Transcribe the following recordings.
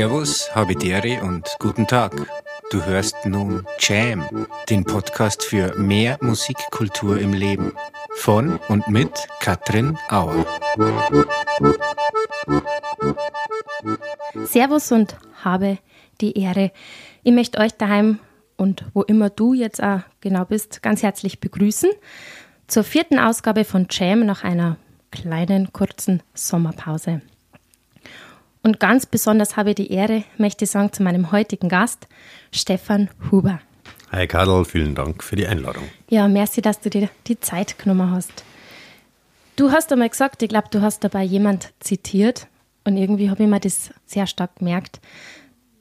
Servus, Habidere und guten Tag. Du hörst nun Jam, den Podcast für mehr Musikkultur im Leben. Von und mit Katrin Auer. Servus und habe die Ehre. Ich möchte euch daheim und wo immer du jetzt auch genau bist, ganz herzlich begrüßen zur vierten Ausgabe von Jam nach einer kleinen, kurzen Sommerpause. Und ganz besonders habe ich die Ehre, möchte ich sagen, zu meinem heutigen Gast, Stefan Huber. Hi Karl, vielen Dank für die Einladung. Ja, merci, dass du dir die Zeit genommen hast. Du hast einmal gesagt, ich glaube, du hast dabei jemand zitiert und irgendwie habe ich mir das sehr stark gemerkt,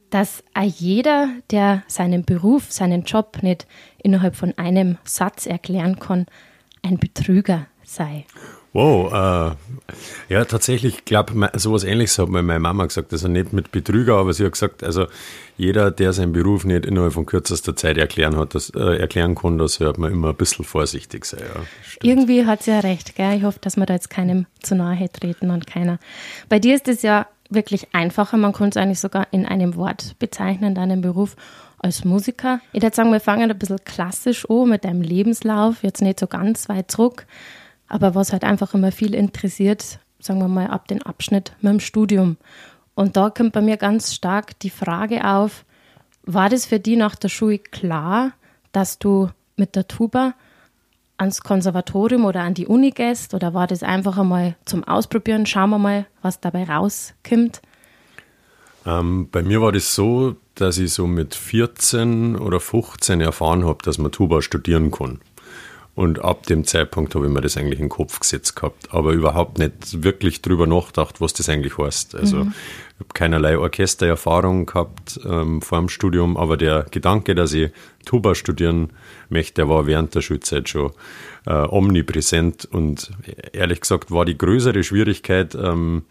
dass auch jeder, der seinen Beruf, seinen Job nicht innerhalb von einem Satz erklären kann, ein Betrüger sei. Wow, äh, ja, tatsächlich, ich glaube, sowas ähnliches hat mir meine Mama gesagt. Also nicht mit Betrüger, aber sie hat gesagt, also jeder, der seinen Beruf nicht innerhalb von kürzester Zeit erklären, hat, das, äh, erklären kann, da sollte man immer ein bisschen vorsichtig sein. Ja, Irgendwie hat sie ja recht, gell? Ich hoffe, dass wir da jetzt keinem zu nahe treten und keiner. Bei dir ist es ja wirklich einfacher. Man kann es eigentlich sogar in einem Wort bezeichnen, deinen Beruf als Musiker. Ich würde sagen, wir fangen ein bisschen klassisch an mit deinem Lebenslauf, jetzt nicht so ganz weit zurück. Aber was halt einfach immer viel interessiert, sagen wir mal ab den Abschnitt mit dem Studium. Und da kommt bei mir ganz stark die Frage auf, war das für dich nach der Schule klar, dass du mit der Tuba ans Konservatorium oder an die Uni gehst? Oder war das einfach einmal zum Ausprobieren? Schauen wir mal, was dabei rauskommt. Ähm, bei mir war das so, dass ich so mit 14 oder 15 erfahren habe, dass man Tuba studieren kann. Und ab dem Zeitpunkt habe ich mir das eigentlich in den Kopf gesetzt gehabt, aber überhaupt nicht wirklich drüber nachgedacht, was das eigentlich heißt. Also mhm. ich habe keinerlei Orchestererfahrung gehabt ähm, vor dem Studium, aber der Gedanke, dass ich Tuba studieren möchte, der war während der Schulzeit schon äh, omnipräsent und ehrlich gesagt war die größere Schwierigkeit, ähm,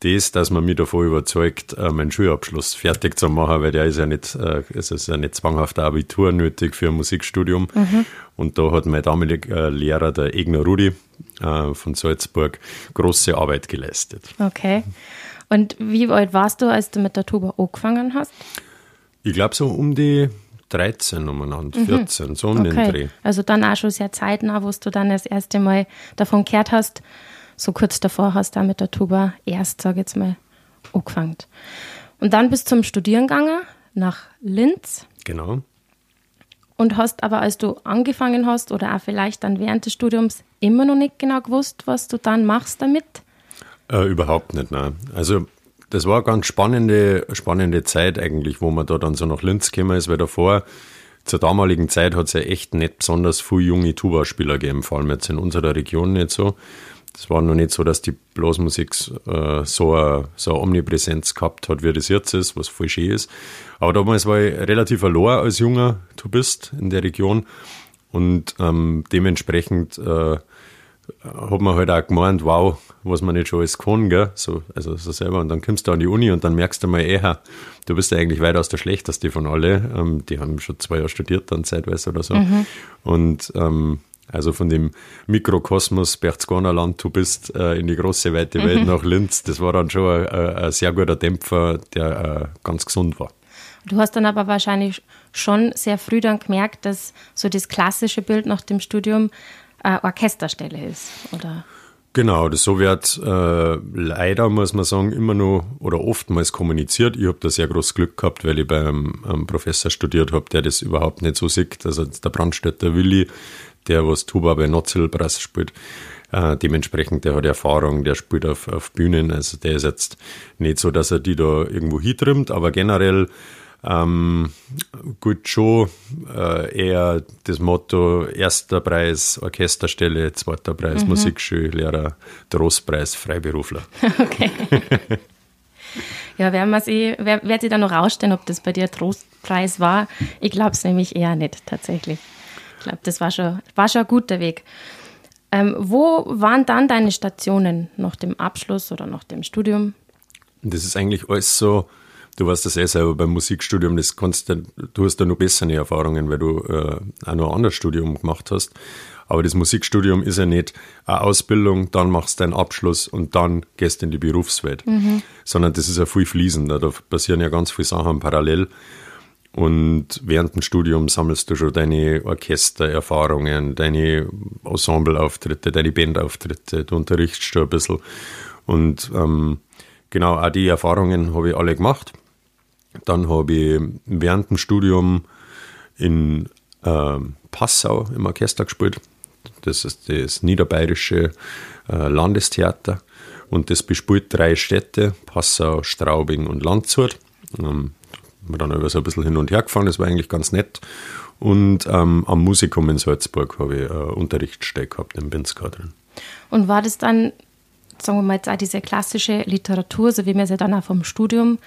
das, dass man mich davon überzeugt, äh, meinen Schulabschluss fertig zu machen, weil der ist ja nicht, äh, es ist ja nicht zwanghaft Abitur nötig für ein Musikstudium. Mhm. Und da hat mein damaliger äh, Lehrer, der Egner Rudi von Salzburg, große Arbeit geleistet. Okay. Und wie alt warst du, als du mit der Tuba angefangen hast? Ich glaube so um die 13 umeinander, 14, mhm. so um okay. den Dreh. Also dann auch schon sehr zeitnah, wo du dann das erste Mal davon gehört hast, so kurz davor hast du mit der Tuba erst, sag ich jetzt mal, angefangen. Und dann bist du zum Studieren gegangen nach Linz. Genau. Und hast aber, als du angefangen hast oder auch vielleicht dann während des Studiums immer noch nicht genau gewusst, was du dann machst damit? Äh, überhaupt nicht, nein. Also das war eine ganz spannende, spannende Zeit eigentlich, wo man da dann so nach Linz gekommen ist, weil davor, zur damaligen Zeit hat es ja echt nicht besonders viele junge Tuba-Spieler gegeben, vor allem jetzt in unserer Region nicht so. Das war noch nicht so, dass die Blasmusik äh, so, eine, so eine Omnipräsenz gehabt hat, wie das jetzt ist, was voll schön ist. Aber damals war ich relativ verloren als junger Tubist in der Region und ähm, dementsprechend äh, hat man halt auch gemeint, wow, was man nicht schon alles kann, gell? So, also so selber. Und dann kommst du an die Uni und dann merkst du mal eher, du bist ja eigentlich weitaus der Schlechteste von alle. Ähm, die haben schon zwei Jahre studiert dann zeitweise oder so. Mhm. Und ähm, also von dem Mikrokosmos Berchtesgadener Land, du bist äh, in die große weite Welt mhm. nach Linz. Das war dann schon ein, ein sehr guter Dämpfer, der äh, ganz gesund war. Du hast dann aber wahrscheinlich schon sehr früh dann gemerkt, dass so das klassische Bild nach dem Studium äh, Orchesterstelle ist, oder? Genau, das so wird äh, leider, muss man sagen, immer noch oder oftmals kommuniziert. Ich habe da sehr großes Glück gehabt, weil ich beim einem Professor studiert habe, der das überhaupt nicht so sieht. Also der Brandstätter Willi, der was Tuba bei Notzelbrass spielt. Äh, dementsprechend, der hat Erfahrung, der spielt auf, auf Bühnen, also der ist jetzt nicht so, dass er die da irgendwo hintrimmt, aber generell ähm, gut schon äh, eher das Motto erster Preis Orchesterstelle, zweiter Preis mhm. Musikschüllehrer, Trostpreis Freiberufler. Okay. ja, werden wir sie, wer, wird sich dann noch rausstellen, ob das bei dir Trostpreis war? Ich glaube es nämlich eher nicht tatsächlich. Ich glaube, das war schon, war schon ein guter Weg. Ähm, wo waren dann deine Stationen nach dem Abschluss oder nach dem Studium? Das ist eigentlich alles so, du weißt das eh selber beim Musikstudium, das kannst du, du hast da noch bessere Erfahrungen, weil du äh, auch noch ein anderes Studium gemacht hast. Aber das Musikstudium ist ja nicht eine Ausbildung, dann machst du deinen Abschluss und dann gehst du in die Berufswelt. Mhm. Sondern das ist ja viel fließender. Da passieren ja ganz viele Sachen parallel. Und während dem Studium sammelst du schon deine Orchestererfahrungen, deine Ensembleauftritte, deine Bandauftritte, du unterrichtest schon ein bisschen. Und ähm, genau, auch die Erfahrungen habe ich alle gemacht. Dann habe ich während dem Studium in äh, Passau im Orchester gespielt. Das ist das niederbayerische äh, Landestheater. Und das bespielt drei Städte, Passau, Straubing und Landshut. Ähm, wir dann über so ein bisschen hin und her gefahren, das war eigentlich ganz nett. Und ähm, am Musikum in Salzburg habe ich äh, Unterrichtsstelle gehabt im Binska drin. Und war das dann, sagen wir mal, jetzt auch diese klassische Literatur, so wie man sie dann auch vom Studium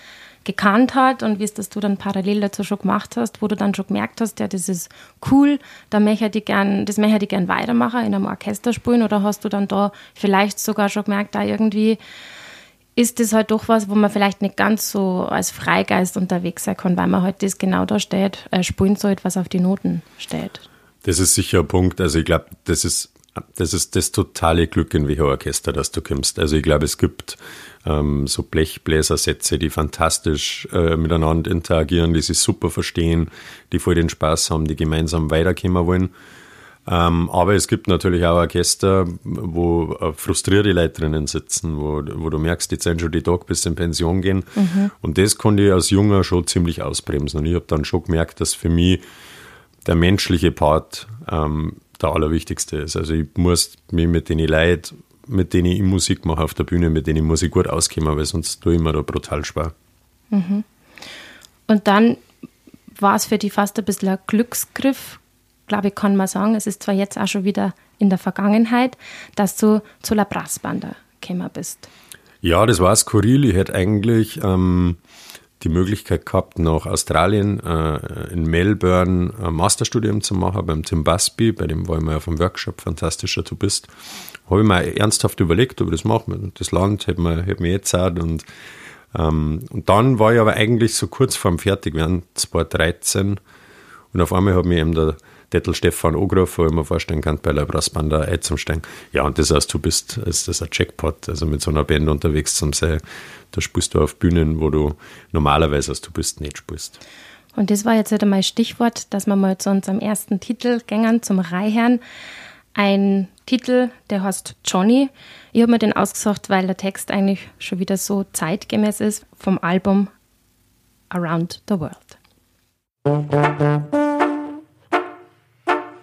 gekannt hat und wie es das du dann parallel dazu schon gemacht hast, wo du dann schon gemerkt hast, ja, das ist cool, da möchte ich gern, das möchte ich gern weitermachen, in einem Orchester spielen oder hast du dann da vielleicht sogar schon gemerkt, da irgendwie ist das halt doch was, wo man vielleicht nicht ganz so als Freigeist unterwegs sein kann, weil man halt das genau da steht, äh, spielen so etwas auf die Noten steht. Das ist sicher ein Punkt. Also ich glaube, das ist, das ist das totale Glück in welcher Orchester, dass du kommst. Also ich glaube, es gibt ähm, so Blechbläsersätze, die fantastisch äh, miteinander interagieren, die sich super verstehen, die voll den Spaß haben, die gemeinsam weiterkommen wollen. Ähm, aber es gibt natürlich auch Orchester, wo äh, frustrierte Leute drinnen sitzen, wo, wo du merkst, die sind schon die Tag bis in Pension gehen. Mhm. Und das konnte ich als Junger schon ziemlich ausbremsen. Und ich habe dann schon gemerkt, dass für mich der menschliche Part ähm, der allerwichtigste ist. Also ich muss mich mit den Leuten, mit denen ich Musik mache auf der Bühne, mit denen muss ich gut auskommen, weil sonst tue ich mir da brutal schwer. Mhm. Und dann war es für dich fast ein bisschen ein Glücksgriff, glaube ich, kann man sagen, es ist zwar jetzt auch schon wieder in der Vergangenheit, dass du zu La Brassbanda gekommen bist. Ja, das war skurril. Ich hätte eigentlich ähm, die Möglichkeit gehabt, nach Australien äh, in Melbourne ein Masterstudium zu machen beim Tim Busby, bei dem war ich mal auf einem Workshop, fantastischer Du bist. Habe ich mir ernsthaft überlegt, ob ich das mache. Das Land hätte mir, hätte mir jetzt Zeit und ähm, und dann war ich aber eigentlich so kurz vorm Fertigwerden, 2013 und auf einmal hat mich eben der Dettel Stefan angerufen, wo ich mir vorstellen kann, bei der Brassbanda einzusteigen. Ja, und das heißt, du bist, ist das ein Jackpot, also mit so einer Band unterwegs zu sein. Da spielst du auf Bühnen, wo du normalerweise als du bist nicht spielst. Und das war jetzt wieder mal Stichwort, dass wir mal zu unserem ersten Titel gängen, zum Reihern. Ein Titel, der heißt Johnny. Ich habe mir den ausgesucht, weil der Text eigentlich schon wieder so zeitgemäß ist vom Album Around the World.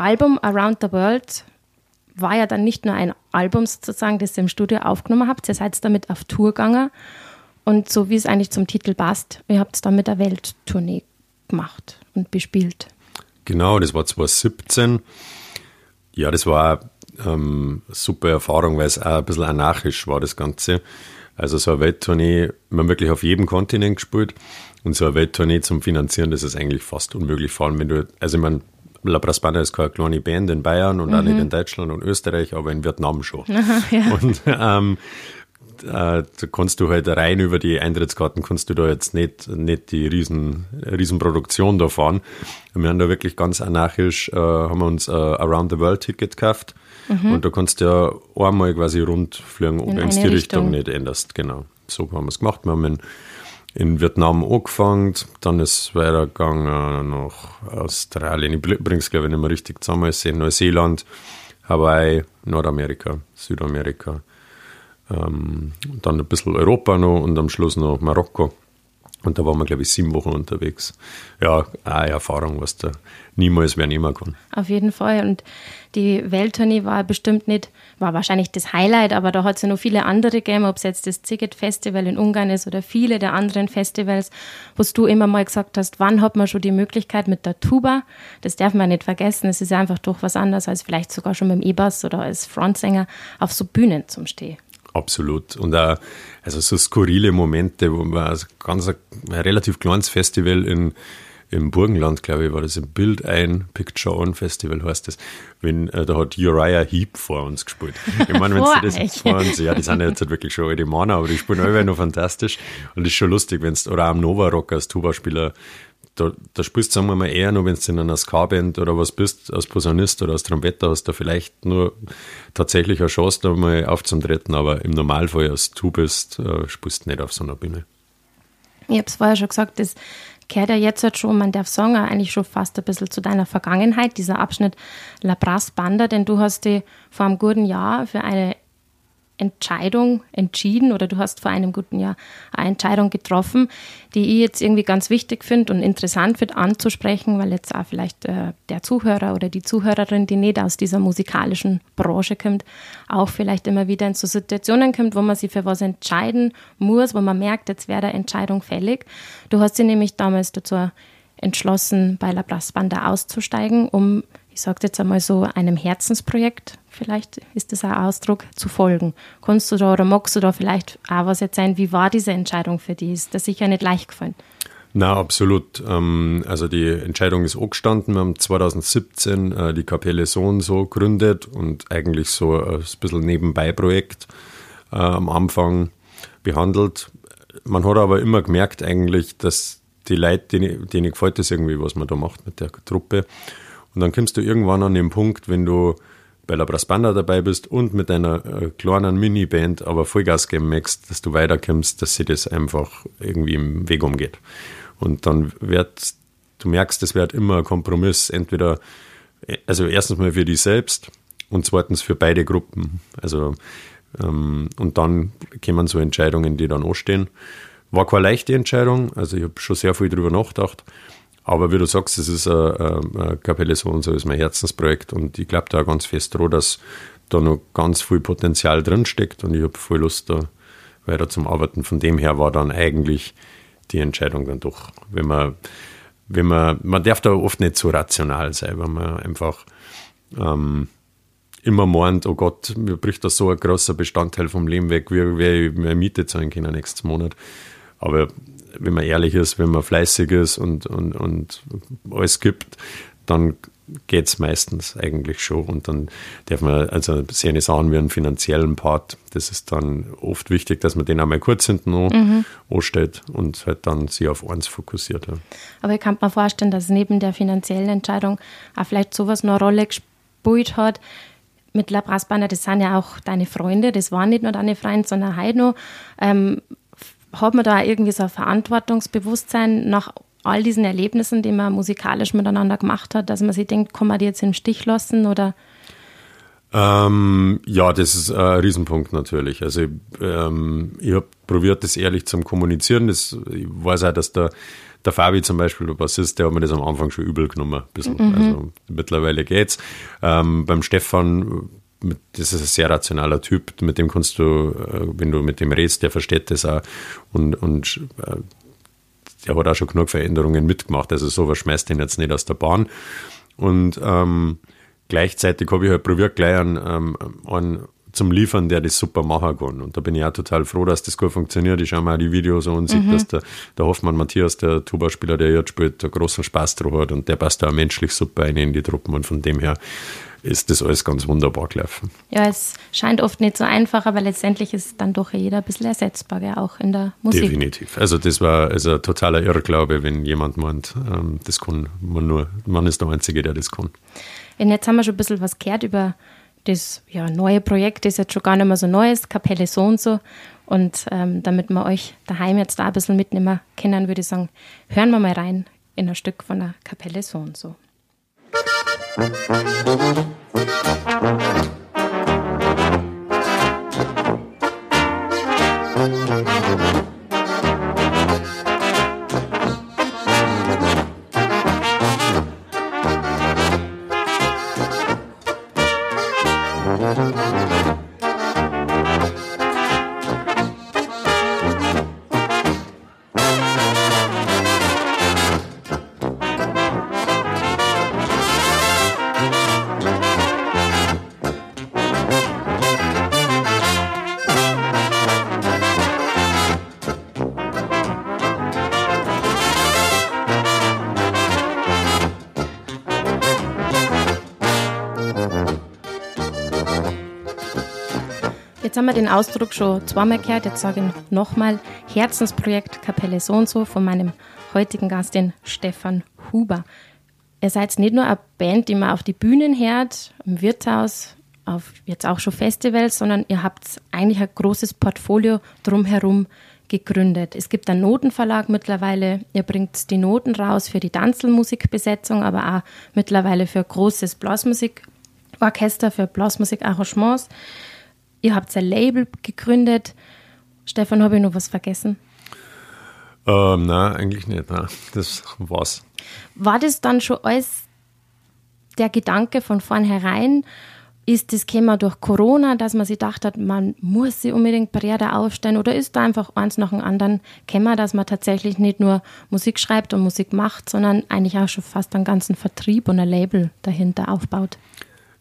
Album Around the World war ja dann nicht nur ein Album sozusagen, das ihr im Studio aufgenommen habt, ihr seid damit auf Tour gegangen. Und so wie es eigentlich zum Titel passt, ihr habt es dann mit der Welttournee gemacht und bespielt. Genau, das war 2017 ja, das war ähm, super Erfahrung, weil es auch ein bisschen anarchisch war, das Ganze. Also so eine Welttournee, man wirklich auf jedem Kontinent gespielt. Und so eine Welttournee zum Finanzieren, das ist eigentlich fast unmöglich, vor allem wenn du, also ich meine, La Brassbanda ist keine kleine Band in Bayern und mhm. auch nicht mhm. in Deutschland und Österreich, aber in Vietnam schon. Ja. Und ähm, äh, da kannst du halt rein über die Eintrittskarten, kannst du da jetzt nicht, nicht die riesen, Riesenproduktion da fahren. Wir haben da wirklich ganz anarchisch, äh, haben wir uns äh, Around the World Ticket gekauft. Mhm. Und da kannst du ja einmal quasi rund fliegen, wenn du die Richtung. Richtung nicht änderst. Genau. So haben wir es gemacht. Wir haben in, in Vietnam angefangen, dann ist es weitergegangen nach Australien. Ich bringe es, glaube ich, nicht mehr richtig zusammen. Ich Neuseeland, Hawaii, Nordamerika, Südamerika ähm, dann ein bisschen Europa noch und am Schluss noch Marokko. Und da waren wir, glaube ich, sieben Wochen unterwegs. Ja, eine Erfahrung, was da niemals wer nehmen kann. Auf jeden Fall. Und die Welttournee war bestimmt nicht, war wahrscheinlich das Highlight, aber da hat es ja noch viele andere gegeben, ob es jetzt das Ziget Festival in Ungarn ist oder viele der anderen Festivals, wo du immer mal gesagt hast, wann hat man schon die Möglichkeit mit der Tuba? Das darf man nicht vergessen. Es ist ja einfach doch was anderes als vielleicht sogar schon mit dem E-Bass oder als Frontsänger auf so Bühnen zum Stehen. Absolut. Und auch, also so skurrile Momente, wo man also ganz ein, ein relativ kleines Festival in, im Burgenland, glaube ich, war das im Bild ein Picture On Festival heißt das. Wenn, äh, da hat Uriah Heep vor uns gespielt. Ich meine, wenn sie das vor uns, ja, die sind jetzt halt wirklich schon alte Männer, aber die spielen alle noch fantastisch. Und das ist schon lustig, wenn es, oder auch am Nova Rock als Tuba-Spieler da, da spielst du, sagen wir mal, eher nur, wenn du in einer Ska-Band oder was bist, als Posaunist oder als Trompeter, hast du vielleicht nur tatsächlich eine Chance, da mal aufzutreten, aber im Normalfall, als du bist, äh, spielst du nicht auf so einer Bühne. Ich habe es vorher schon gesagt, das gehört ja jetzt halt schon, man darf sagen, eigentlich schon fast ein bisschen zu deiner Vergangenheit, dieser Abschnitt La Brasse Banda, denn du hast dich vor einem guten Jahr für eine Entscheidung entschieden oder du hast vor einem guten Jahr eine Entscheidung getroffen, die ich jetzt irgendwie ganz wichtig finde und interessant finde anzusprechen, weil jetzt auch vielleicht äh, der Zuhörer oder die Zuhörerin, die nicht aus dieser musikalischen Branche kommt, auch vielleicht immer wieder in so Situationen kommt, wo man sich für was entscheiden muss, wo man merkt, jetzt wäre eine Entscheidung fällig. Du hast sie nämlich damals dazu entschlossen, bei La Banda auszusteigen, um ich sage jetzt einmal so, einem Herzensprojekt, vielleicht ist das ein Ausdruck, zu folgen. Kannst du da oder magst du da vielleicht auch was erzählen? Wie war diese Entscheidung für dich? Ist das sicher nicht leicht gefallen? Na, absolut. Ähm, also die Entscheidung ist auch gestanden. Wir haben 2017 äh, die Kapelle Sohn so gegründet und eigentlich so ein bisschen Nebenbei-Projekt äh, am Anfang behandelt. Man hat aber immer gemerkt eigentlich, dass die Leute, denen, denen gefällt das irgendwie, was man da macht mit der Truppe. Und dann kommst du irgendwann an den Punkt, wenn du bei La Brassbanda dabei bist und mit einer äh, kleinen Miniband aber Vollgas geben möchtest, dass du weiterkommst, dass sie das einfach irgendwie im Weg umgeht. Und dann wird, du merkst, es wird immer ein Kompromiss, entweder, also erstens mal für dich selbst und zweitens für beide Gruppen. Also, ähm, und dann kommen so Entscheidungen, die dann anstehen. War keine leichte Entscheidung, also ich habe schon sehr viel drüber nachgedacht. Aber wie du sagst, es ist eine, Kapelle so und so ist mein Herzensprojekt und ich glaube da ganz fest dran, dass da noch ganz viel Potenzial drinsteckt und ich habe voll Lust, da weiter zum Arbeiten. Von dem her war dann eigentlich die Entscheidung dann doch, wenn man, wenn man, man darf da oft nicht so rational sein, wenn man einfach ähm, immer meint, oh Gott, mir bricht da so ein großer Bestandteil vom Leben weg, wie werde ich mehr Miete zahlen können nächsten Monat. Aber wenn man ehrlich ist, wenn man fleißig ist und, und, und alles gibt, dann geht es meistens eigentlich schon. Und dann darf man also sehen an wie einen finanziellen Part. Das ist dann oft wichtig, dass man den einmal kurz hinten mhm. anstellt und halt dann sich auf eins fokussiert. Ja. Aber ich kann mir vorstellen, dass neben der finanziellen Entscheidung auch vielleicht sowas noch eine Rolle gespielt hat. Mit La das sind ja auch deine Freunde, das waren nicht nur deine Freunde, sondern heute noch. Ähm, hat man da irgendwie so ein Verantwortungsbewusstsein nach all diesen Erlebnissen, die man musikalisch miteinander gemacht hat, dass man sich denkt, kann man die jetzt im Stich lassen oder? Ähm, ja, das ist ein Riesenpunkt natürlich. Also ähm, ich habe probiert, das ehrlich zu kommunizieren. Das, ich weiß auch, dass der, der Fabi zum Beispiel, der Bassist, der hat mir das am Anfang schon übel genommen. Mhm. Also mittlerweile geht's. Ähm, beim Stefan das ist ein sehr rationaler Typ, mit dem kannst du, äh, wenn du mit dem redest, der versteht das auch und, und äh, der hat auch schon genug Veränderungen mitgemacht, also sowas schmeißt ihn jetzt nicht aus der Bahn. Und ähm, gleichzeitig habe ich halt probiert, gleich einen, ähm, einen zum Liefern, der das super machen kann. Und da bin ich auch total froh, dass das gut funktioniert. Ich schaue mir auch die Videos an und mhm. sehe, dass der, der Hoffmann Matthias, der Tuba-Spieler, der jetzt spielt, einen großen Spaß drauf hat und der passt auch menschlich super ein in die Truppen und von dem her ist das alles ganz wunderbar gelaufen. Ja, es scheint oft nicht so einfach, aber letztendlich ist dann doch jeder ein bisschen ersetzbar, ja, auch in der Musik. Definitiv. Also das war also ein totaler Irrglaube, wenn jemand meint, ähm, das kann man nur, man ist der Einzige, der das kann. Und jetzt haben wir schon ein bisschen was gehört über das ja, neue Projekt, das jetzt schon gar nicht mehr so neu ist, Kapelle so und so. Und ähm, damit wir euch daheim jetzt da ein bisschen mitnehmen können, würde ich sagen, hören wir mal rein in ein Stück von der Kapelle so und so. Musik haben wir den Ausdruck schon zweimal gehört, jetzt sage ich nochmal Herzensprojekt Kapelle so und so von meinem heutigen Gast, den Stefan Huber. Ihr seid nicht nur eine Band, die man auf die Bühnen hört, im Wirtshaus, auf jetzt auch schon Festivals, sondern ihr habt eigentlich ein großes Portfolio drumherum gegründet. Es gibt einen Notenverlag mittlerweile. Ihr bringt die Noten raus für die Tanzelmusikbesetzung, aber auch mittlerweile für großes Blasmusikorchester, für Blasmusikarrangements. Ihr habt ein Label gegründet. Stefan, habe ich noch was vergessen? Ähm, nein, eigentlich nicht. Nein. Das war's. War das dann schon alles der Gedanke von vornherein? Ist das Thema durch Corona, dass man sich gedacht hat, man muss sich unbedingt Barriere aufstellen? Oder ist da einfach eins nach dem anderen Kämmer, dass man tatsächlich nicht nur Musik schreibt und Musik macht, sondern eigentlich auch schon fast einen ganzen Vertrieb und ein Label dahinter aufbaut?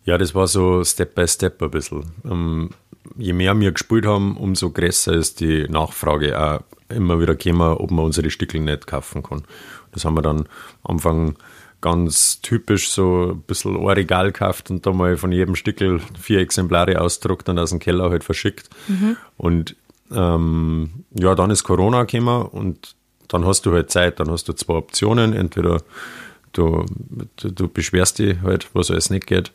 Ja, das war so Step by Step ein bisschen. Ähm, je mehr wir gespielt haben, umso größer ist die Nachfrage auch immer wieder gekommen, ob man unsere Stickel nicht kaufen kann. Das haben wir dann am Anfang ganz typisch so ein bisschen ein Regal gekauft und da mal von jedem Stickel vier Exemplare ausgedruckt und aus dem Keller halt verschickt. Mhm. Und ähm, ja, dann ist Corona gekommen und dann hast du halt Zeit, dann hast du zwei Optionen. Entweder du, du, du beschwerst dich halt, was alles nicht geht,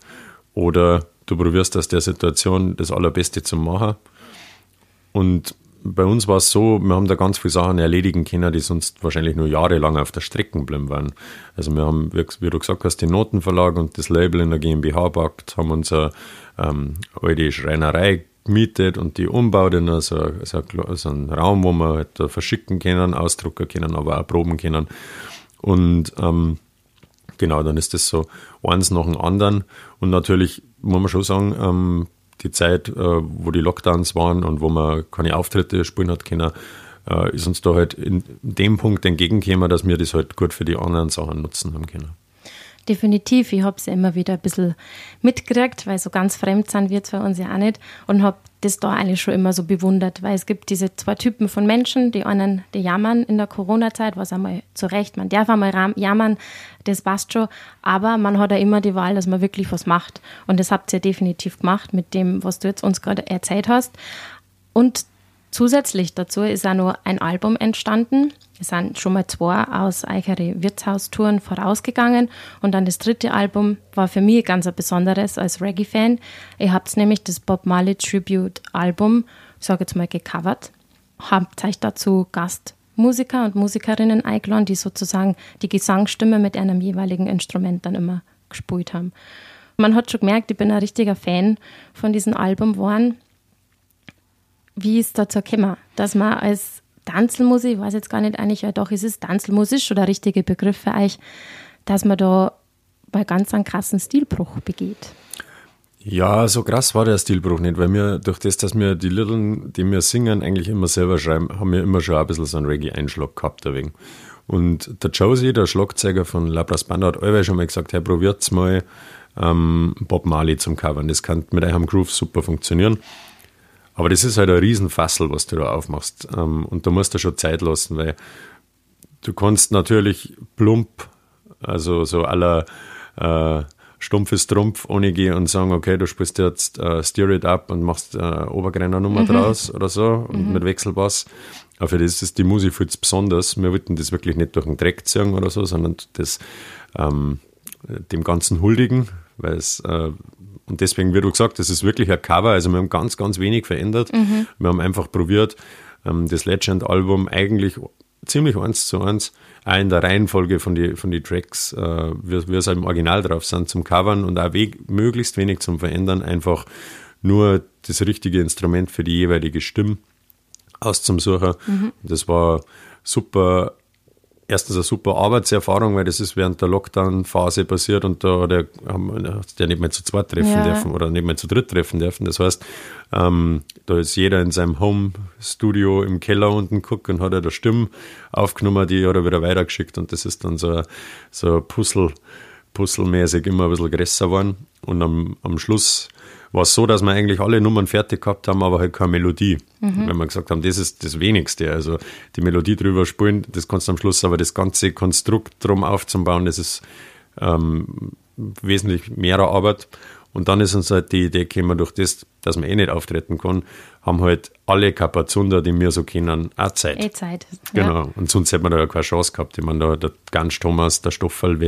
oder du probierst aus der Situation das Allerbeste zu machen. Und bei uns war es so, wir haben da ganz viele Sachen erledigen können, die sonst wahrscheinlich nur jahrelang auf der Strecke bleiben waren. Also wir haben, wie du gesagt hast, den Notenverlag und das Label in der GmbH packt, haben unsere ähm, alte Schreinerei gemietet und die umbaut in so, so, so einen Raum, wo wir halt verschicken können, ausdrucken können, aber auch proben können. Und ähm, genau, dann ist das so eins nach dem anderen. Und natürlich muss man schon sagen, ähm, die Zeit, äh, wo die Lockdowns waren und wo man keine Auftritte spielen hat können, äh, ist uns da halt in dem Punkt entgegengekommen, dass wir das halt gut für die anderen Sachen nutzen haben können. Definitiv, ich habe es ja immer wieder ein bisschen mitgekriegt, weil so ganz fremd sind wir zwar uns ja auch nicht und habe das da eigentlich schon immer so bewundert, weil es gibt diese zwei Typen von Menschen, die einen, die jammern in der Corona-Zeit, was einmal zu Recht, man darf einmal jammern, das passt schon, aber man hat ja immer die Wahl, dass man wirklich was macht. Und das habt ihr definitiv gemacht mit dem, was du jetzt uns gerade erzählt hast. Und Zusätzlich dazu ist auch noch ein Album entstanden. Es sind schon mal zwei aus eichere Wirtshaustouren vorausgegangen. Und dann das dritte Album war für mich ganz ein besonderes als Reggae-Fan. Ihr habt nämlich das Bob Marley Tribute Album, ich sage jetzt mal, gecovert. Habt euch dazu Gastmusiker und Musikerinnen eingeladen, die sozusagen die Gesangsstimme mit einem jeweiligen Instrument dann immer gespielt haben. Man hat schon gemerkt, ich bin ein richtiger Fan von diesem Album geworden wie ist dazu gekommen, dass man als Tanzelmusik, ich weiß jetzt gar nicht eigentlich, ja doch, ist es Tanzelmusik schon der richtige Begriff für euch, dass man da bei ganz einem krassen Stilbruch begeht? Ja, so krass war der Stilbruch nicht, weil wir durch das, dass wir die Lieder, die wir singen, eigentlich immer selber schreiben, haben wir immer schon ein bisschen so einen Reggae-Einschlag gehabt deswegen. Und der Josie, der Schlagzeuger von Labras Band, hat allweil schon mal gesagt, hey, probiert's mal ähm, Bob Marley zum Covern. Das kann mit eurem Groove super funktionieren. Aber das ist halt ein Riesenfassel, was du da aufmachst. Ähm, und da musst du schon Zeit lassen, weil du kannst natürlich plump, also so aller äh, stumpfes Trumpf ohne gehen und sagen, okay, du spielst jetzt äh, Steer It Up und machst äh, Obergrenner Nummer mhm. draus oder so mhm. mit Wechselbass. Aber für das ist die Musik zu besonders. Wir wollten das wirklich nicht durch den Dreck ziehen oder so, sondern das ähm, dem Ganzen huldigen, weil es äh, und deswegen, wie du gesagt das ist wirklich ein Cover. Also wir haben ganz, ganz wenig verändert. Mhm. Wir haben einfach probiert, ähm, das Legend-Album eigentlich ziemlich eins zu eins, auch in der Reihenfolge von den von die Tracks, äh, wie, wie es im Original drauf sind, zum Covern und auch weg, möglichst wenig zum Verändern, einfach nur das richtige Instrument für die jeweilige Stimme auszusuchen. Mhm. Das war super erstens eine super Arbeitserfahrung, weil das ist während der Lockdown-Phase passiert und da hat er, hat der nicht mehr zu zweit treffen ja. dürfen oder nicht mehr zu dritt treffen dürfen. Das heißt, ähm, da ist jeder in seinem Home-Studio im Keller unten geguckt und hat er da Stimmen aufgenommen, die hat er wieder weitergeschickt und das ist dann so, so Puzzle, Puzzlemäßig immer ein bisschen größer geworden und am, am Schluss war es so, dass wir eigentlich alle Nummern fertig gehabt haben, aber halt keine Melodie. Mhm. Wenn wir gesagt haben, das ist das Wenigste. Also die Melodie drüber spielen, das kannst du am Schluss, aber das ganze Konstrukt drum aufzubauen, das ist ähm, wesentlich mehr Arbeit. Und dann ist uns halt die Idee gekommen, durch das, dass man eh nicht auftreten kann, haben halt alle Kapazunder, die wir so kennen, auch Zeit. Eh Zeit. Genau. Ja. Und sonst hätte man da ja keine Chance gehabt. Ich meine, da der Ganz Thomas, der Stoffel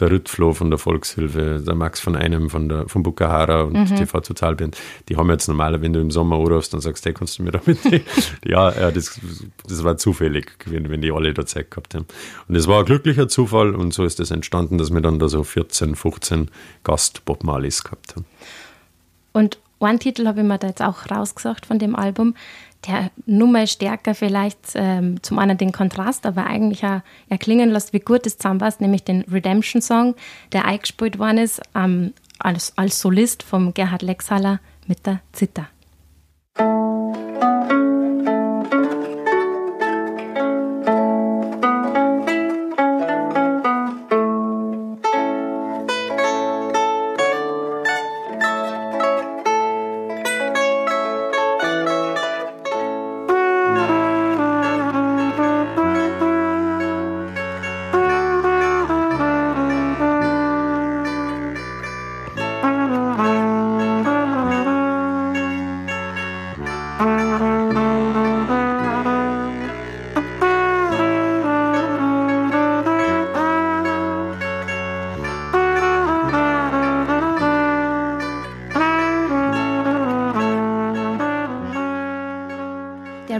der Rüttflo von der Volkshilfe, der Max von einem von der von Bukahara und Mhm. TV Totalband, die haben jetzt normaler, wenn du im Sommer anrufst und sagst, hey, kannst du mir da mit? ja, ja das, das war zufällig, wenn, wenn die alle da Zeit gehabt haben. Und es war ein glücklicher Zufall und so ist es das entstanden, dass wir dann da so 14, 15 Gast-Bob Marleys gehabt haben. Und einen Titel habe ich mir da jetzt auch rausgesucht von dem Album, der Nummer stärker vielleicht ähm, zum einen den Kontrast, aber eigentlich auch erklingen lässt, wie gut es zusammenpasst, nämlich den Redemption Song, der eingespielt worden ist ähm, als, als Solist vom Gerhard Lexhaller mit der Zither.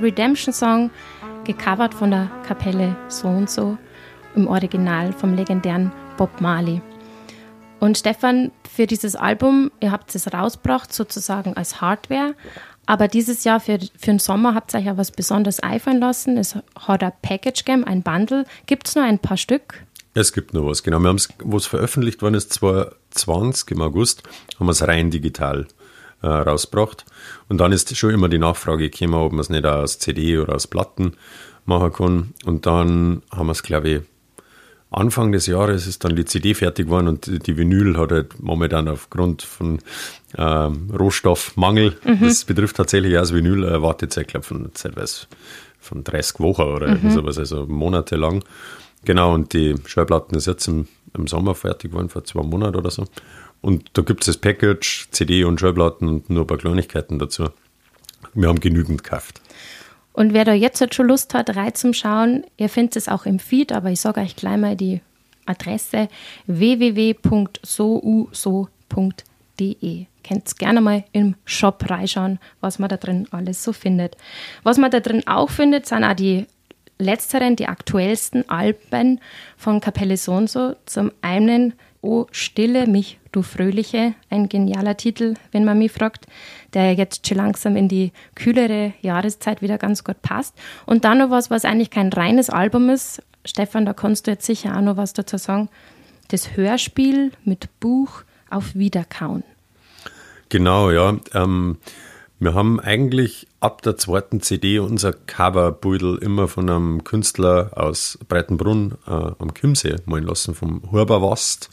Redemption Song, gecovert von der Kapelle So und So, im Original vom legendären Bob Marley. Und Stefan, für dieses Album, ihr habt es rausgebracht sozusagen als Hardware, aber dieses Jahr für, für den Sommer habt ihr euch ja was besonders einfallen lassen. Es hat ein Package gegeben, ein Bundle. Gibt es nur ein paar Stück? Es gibt noch was, genau. Wir haben es, wo es veröffentlicht worden ist, 2020 im August, haben wir es rein digital äh, rausgebracht. Und dann ist schon immer die Nachfrage gekommen, ob man es nicht aus CD oder aus Platten machen kann. Und dann haben wir es, glaube ich, Anfang des Jahres ist dann die CD fertig geworden und die- Vinyl hat halt momentan aufgrund von ähm, Rohstoffmangel, das betrifft tatsächlich auch das Vinyl, eine Wartezeit, glaube von zeitweise von 30 Wochen oder irgendwie sowas, also monatelang. Genau, und die Schallplatten ist jetzt im, im Sommer fertig geworden, vor zwei Monaten oder so. Und da gibt es das Package, CD und Schallplatten und nur ein paar Kleinigkeiten dazu. Wir haben genügend gekauft. Und wer da jetzt halt schon Lust hat, rein zum Schauen, ihr findet es auch im Feed, aber ich sage euch gleich mal die Adresse www.souso.de. Könnt gerne mal im Shop reinschauen, was man da drin alles so findet. Was man da drin auch findet, sind auch die letzteren, die aktuellsten Alben von Kapelle Sonso. Zum einen O Stille mich, du Fröhliche, ein genialer Titel, wenn man mich fragt, der jetzt schon langsam in die kühlere Jahreszeit wieder ganz gut passt. Und dann noch was, was eigentlich kein reines Album ist. Stefan, da kannst du jetzt sicher auch noch was dazu sagen. Das Hörspiel mit Buch auf Wiederkauen. Genau, ja. Ähm, wir haben eigentlich ab der zweiten CD unser Coverbeutel immer von einem Künstler aus Breitenbrunn äh, am Chiemsee malen lassen, vom Huber Wast.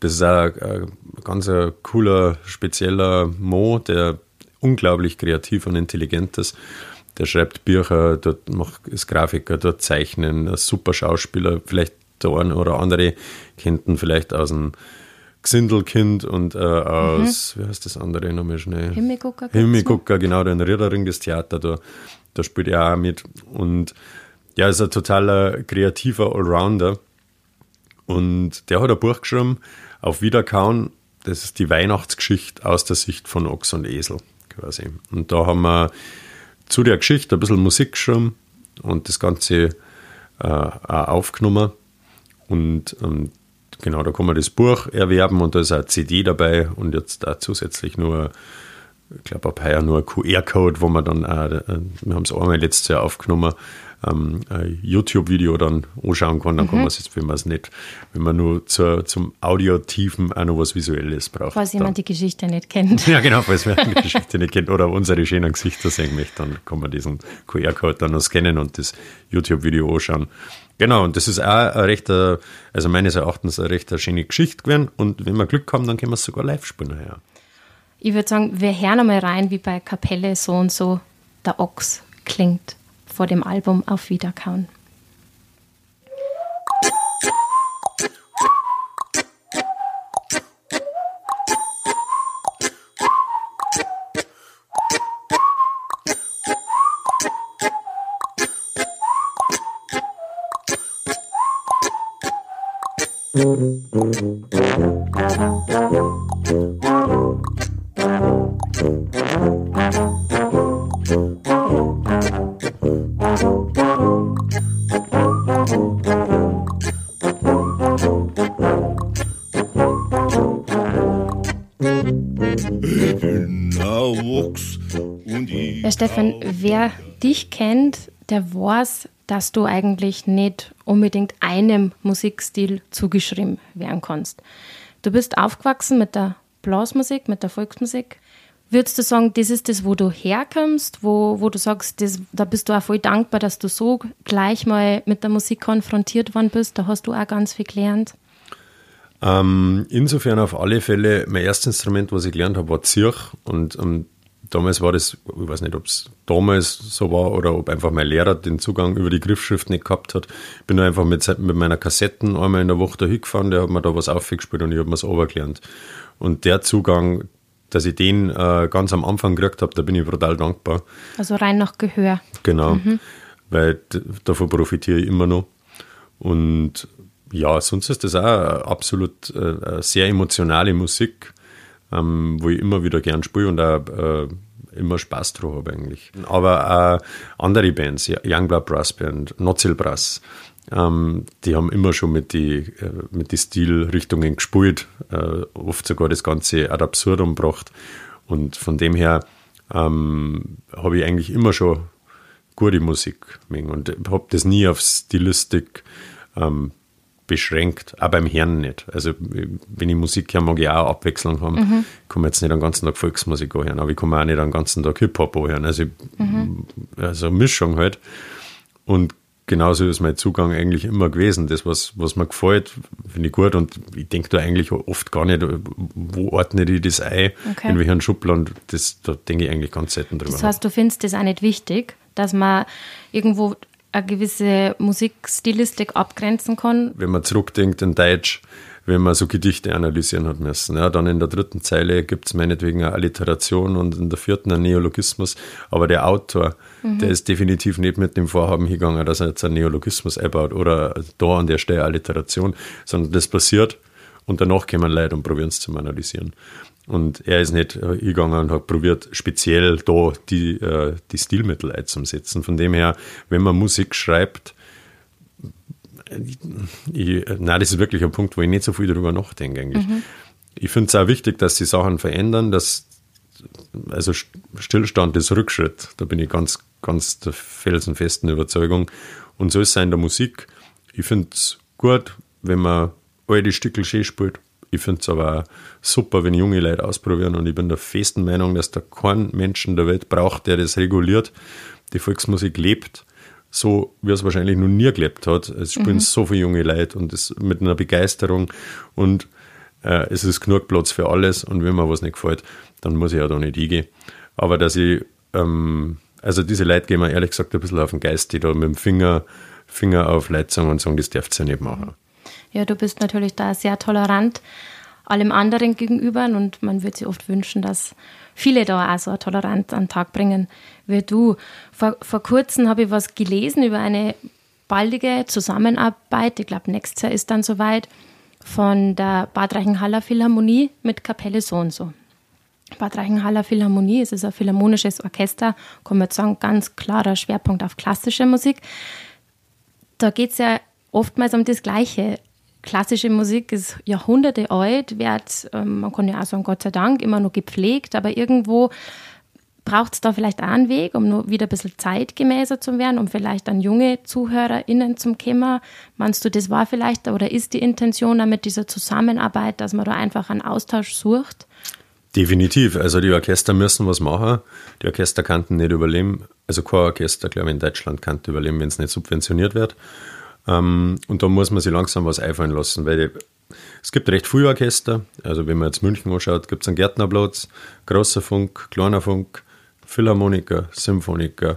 Das ist ein, ein ganz cooler, spezieller Mo, der unglaublich kreativ und intelligent ist. Der schreibt Bücher, dort macht, ist Grafiker, dort zeichnen, ein super Schauspieler. Vielleicht der eine oder andere kennt ihn vielleicht aus dem Gsindelkind und äh, aus, wie heißt das andere nochmal schnell? Himmelgucker Himmelgucker, genau, den Ritterring des Theater, da, da spielt er auch mit. Und ja, ist ein totaler kreativer Allrounder. Und der hat ein Buch geschrieben, auf Wiederkauen, das ist die Weihnachtsgeschichte aus der Sicht von Ochs und Esel quasi. Und da haben wir zu der Geschichte ein bisschen Musik geschrieben und das Ganze äh, auch aufgenommen. Und ähm, genau, da kann man das Buch erwerben und da ist auch eine CD dabei und jetzt auch zusätzlich nur, ich glaube, ab heuer nur ein QR-Code, wo man dann auch, äh, wir haben es einmal letztes Jahr aufgenommen, ähm, YouTube-Video dann anschauen kann, dann kann man es jetzt, wenn man es nicht, wenn man nur zur, zum Audiotiefen auch noch was Visuelles braucht. Falls dann, jemand die Geschichte nicht kennt. ja, genau, falls wer die Geschichte nicht kennt oder unsere schönen Gesichter sehen möchte, dann kann man diesen QR-Code dann noch scannen und das YouTube-Video anschauen. Genau, und das ist auch ein recht, äh, also meines Erachtens eine recht schöne Geschichte gewesen. Und wenn wir Glück haben, dann können wir es sogar live spielen. Ja. Ich würde sagen, wir hören einmal rein, wie bei Kapelle so und so der Ochs klingt vor dem Album auf Wiederkauen. Der weiß, dass du eigentlich nicht unbedingt einem Musikstil zugeschrieben werden kannst. Du bist aufgewachsen mit der Blasmusik, mit der Volksmusik. Würdest du sagen, das ist das, wo du herkommst, wo, wo du sagst, das, da bist du auch voll dankbar, dass du so gleich mal mit der Musik konfrontiert worden bist? Da hast du auch ganz viel gelernt. Ähm, insofern auf alle Fälle, mein erstes Instrument, was ich gelernt habe, war Zirch. Und ähm, damals war das, ich weiß nicht, ob es damals so war oder ob einfach mein Lehrer den Zugang über die Griffschrift nicht gehabt hat. Ich bin einfach mit, mit meiner Kassetten einmal in der Woche da hingefahren, der hat mir da was aufgespielt und ich habe mir es gelernt. Und der Zugang, dass ich den äh, ganz am Anfang gekriegt habe, da bin ich brutal dankbar. Also rein nach Gehör. Genau, mhm. weil davon profitiere ich immer noch. Und ja, sonst ist das auch absolut äh, sehr emotionale Musik ähm, wo ich immer wieder gern spiele und auch äh, immer Spaß drauf habe eigentlich. Aber auch andere Bands, Youngblood Brass Band, Nozil Brass, ähm, die haben immer schon mit die, äh, mit die Stilrichtungen gespielt, äh, oft sogar das Ganze ad absurdum gebracht. Und von dem her ähm, habe ich eigentlich immer schon gute Musik und habe das nie auf Stilistik ähm, beschränkt, auch beim Herrn nicht. Also wenn ich Musik höre, mag ich auch Abwechslung haben. Mhm. Ich kann jetzt nicht den ganzen Tag Volksmusik hören, aber ich kann auch nicht den ganzen Tag Hip-Hop hören. Also, mhm. also Mischung halt. Und genauso ist mein Zugang eigentlich immer gewesen. Das, was, was mir gefällt, finde ich gut. Und ich denke da eigentlich oft gar nicht, wo ordne ich das ein, okay. in welchen Schubladen. Das, da denke ich eigentlich ganz selten drüber. Das heißt, du findest das auch nicht wichtig, dass man irgendwo eine gewisse Musikstilistik abgrenzen kann. Wenn man zurückdenkt in Deutsch, wenn man so Gedichte analysieren hat müssen. Ja, dann in der dritten Zeile gibt es meinetwegen eine Alliteration und in der vierten ein Neologismus. Aber der Autor, mhm. der ist definitiv nicht mit dem Vorhaben hingegangen, dass er jetzt einen Neologismus einbaut oder da an der Stelle Alliteration, sondern das passiert und danach kommen Leute und probieren es zu analysieren. Und er ist nicht äh, gegangen und hat probiert, speziell da die, äh, die Stilmittel einzusetzen. Von dem her, wenn man Musik schreibt, ich, nein, das ist wirklich ein Punkt, wo ich nicht so viel darüber nachdenke eigentlich. Mhm. Ich finde es auch wichtig, dass die Sachen verändern, dass also Stillstand ist Rückschritt. Da bin ich ganz, ganz der felsenfesten Überzeugung. Und so ist es in der Musik. Ich finde es gut, wenn man alte Stücke schön spielt ich finde es aber super, wenn junge Leute ausprobieren und ich bin der festen Meinung, dass da kein Menschen der Welt braucht, der das reguliert, die Volksmusik lebt, so wie es wahrscheinlich noch nie gelebt hat. Es spielen mhm. so viele junge Leute und das mit einer Begeisterung und äh, es ist genug Platz für alles und wenn mir was nicht gefällt, dann muss ich ja da nicht hingehen. Aber dass ich, ähm, also diese Leute gehen mir ehrlich gesagt ein bisschen auf den Geist, die da mit dem Finger, Finger auf Leute und sagen, das dürft ihr nicht machen. Ja, du bist natürlich da sehr tolerant allem anderen gegenüber und man würde sich oft wünschen, dass viele da auch so eine Toleranz an den Tag bringen wie du. Vor, vor kurzem habe ich was gelesen über eine baldige Zusammenarbeit, ich glaube nächstes Jahr ist dann soweit, von der Bad Reichenhaller Philharmonie mit Kapelle so und so. Bad Reichenhaller Philharmonie, es ist ein philharmonisches Orchester, kann man sagen, ganz klarer Schwerpunkt auf klassische Musik. Da geht es ja oftmals um das Gleiche klassische Musik ist Jahrhunderte alt, wird, ähm, man kann ja auch sagen, Gott sei Dank, immer noch gepflegt, aber irgendwo braucht es da vielleicht auch einen Weg, um nur wieder ein bisschen zeitgemäßer zu werden, um vielleicht an junge ZuhörerInnen zum Kommen. Meinst du, das war vielleicht oder ist die Intention mit dieser Zusammenarbeit, dass man da einfach einen Austausch sucht? Definitiv. Also die Orchester müssen was machen. Die Orchester kannten nicht überleben. Also kein Orchester, glaube ich, in Deutschland kann überleben, wenn es nicht subventioniert wird. Ähm, und da muss man sich langsam was einfallen lassen, weil die, es gibt recht viele Orchester. Also wenn man jetzt München anschaut, gibt es einen Gärtnerplatz, großer Funk, kleiner Funk, Philharmoniker, Symphoniker,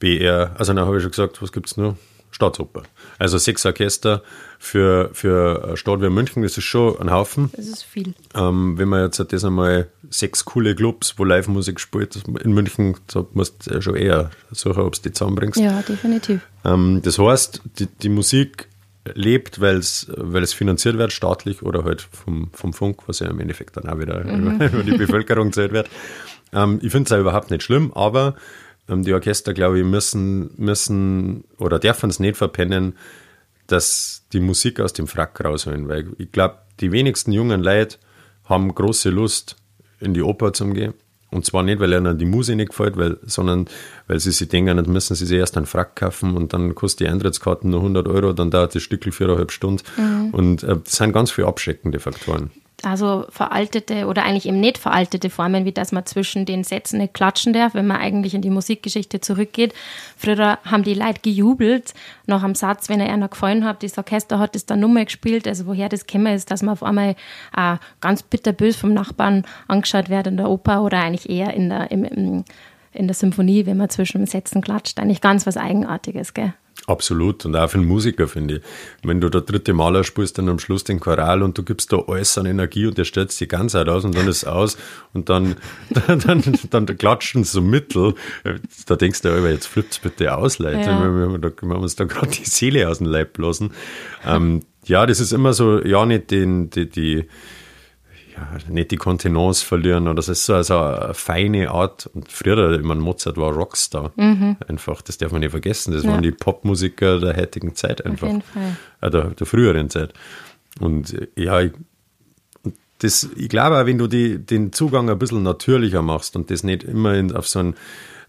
BR. Also dann habe ich schon gesagt, was gibt es nur? Staatsoper. Also sechs Orchester für, für eine Stadt wie München, das ist schon ein Haufen. Das ist viel. Ähm, wenn man jetzt das einmal sechs coole Clubs, wo Live-Musik spielt, in München, da musst du schon eher suchen, ob du die zusammenbringst. Ja, definitiv. Ähm, das heißt, die, die Musik lebt, weil es finanziert wird, staatlich oder halt vom, vom Funk, was ja im Endeffekt dann auch wieder mhm. über, die Bevölkerung zählt wird. Ähm, ich finde es ja überhaupt nicht schlimm, aber die Orchester, glaube ich, müssen, müssen oder dürfen es nicht verpennen, dass die Musik aus dem Frack rausholen, weil ich glaube, die wenigsten jungen Leute haben große Lust, in die Oper zu gehen. Und zwar nicht, weil ihnen die Musik nicht gefällt, weil, sondern weil sie sich denken, dann müssen sie sich erst einen Frack kaufen und dann kostet die Eintrittskarten nur 100 Euro, dann dauert das Stückel viereinhalb Stunden. Mhm. Und äh, das sind ganz viele abschreckende Faktoren also veraltete oder eigentlich eben nicht veraltete Formen, wie dass man zwischen den Sätzen nicht klatschen darf, wenn man eigentlich in die Musikgeschichte zurückgeht. Früher haben die Leute gejubelt nach einem Satz, wenn er einer gefallen hat, das Orchester hat das dann nochmal gespielt. Also woher das käme, ist, dass man auf einmal äh, ganz bitterbös vom Nachbarn angeschaut wird in der Oper oder eigentlich eher in der, im, im, in der Symphonie, wenn man zwischen den Sätzen klatscht. Eigentlich ganz was Eigenartiges, gell? Absolut. Und auch für einen Musiker, finde ich. Wenn du der dritte Maler spielst, dann am Schluss den Choral und du gibst da alles an Energie und der stellt die ganze Zeit aus und dann ist es aus und dann, dann, dann, dann, klatschen so Mittel. Da denkst du, ja, jetzt flippt's bitte aus, Leute. Ja. Wir, wir, wir, haben uns da gerade die Seele aus dem Leib blasen. Ähm, ja, das ist immer so, ja, nicht den, die, die ja, nicht die Kontenance verlieren oder das ist so also eine feine Art. Und früher, ich meine, Mozart war Rockstar. Mhm. Einfach, das darf man nicht vergessen. Das ja. waren die Popmusiker der heutigen Zeit einfach. Auf jeden Fall. Äh, der, der früheren Zeit. Und ja, ich, das, ich glaube auch, wenn du die, den Zugang ein bisschen natürlicher machst und das nicht immer in, auf so einen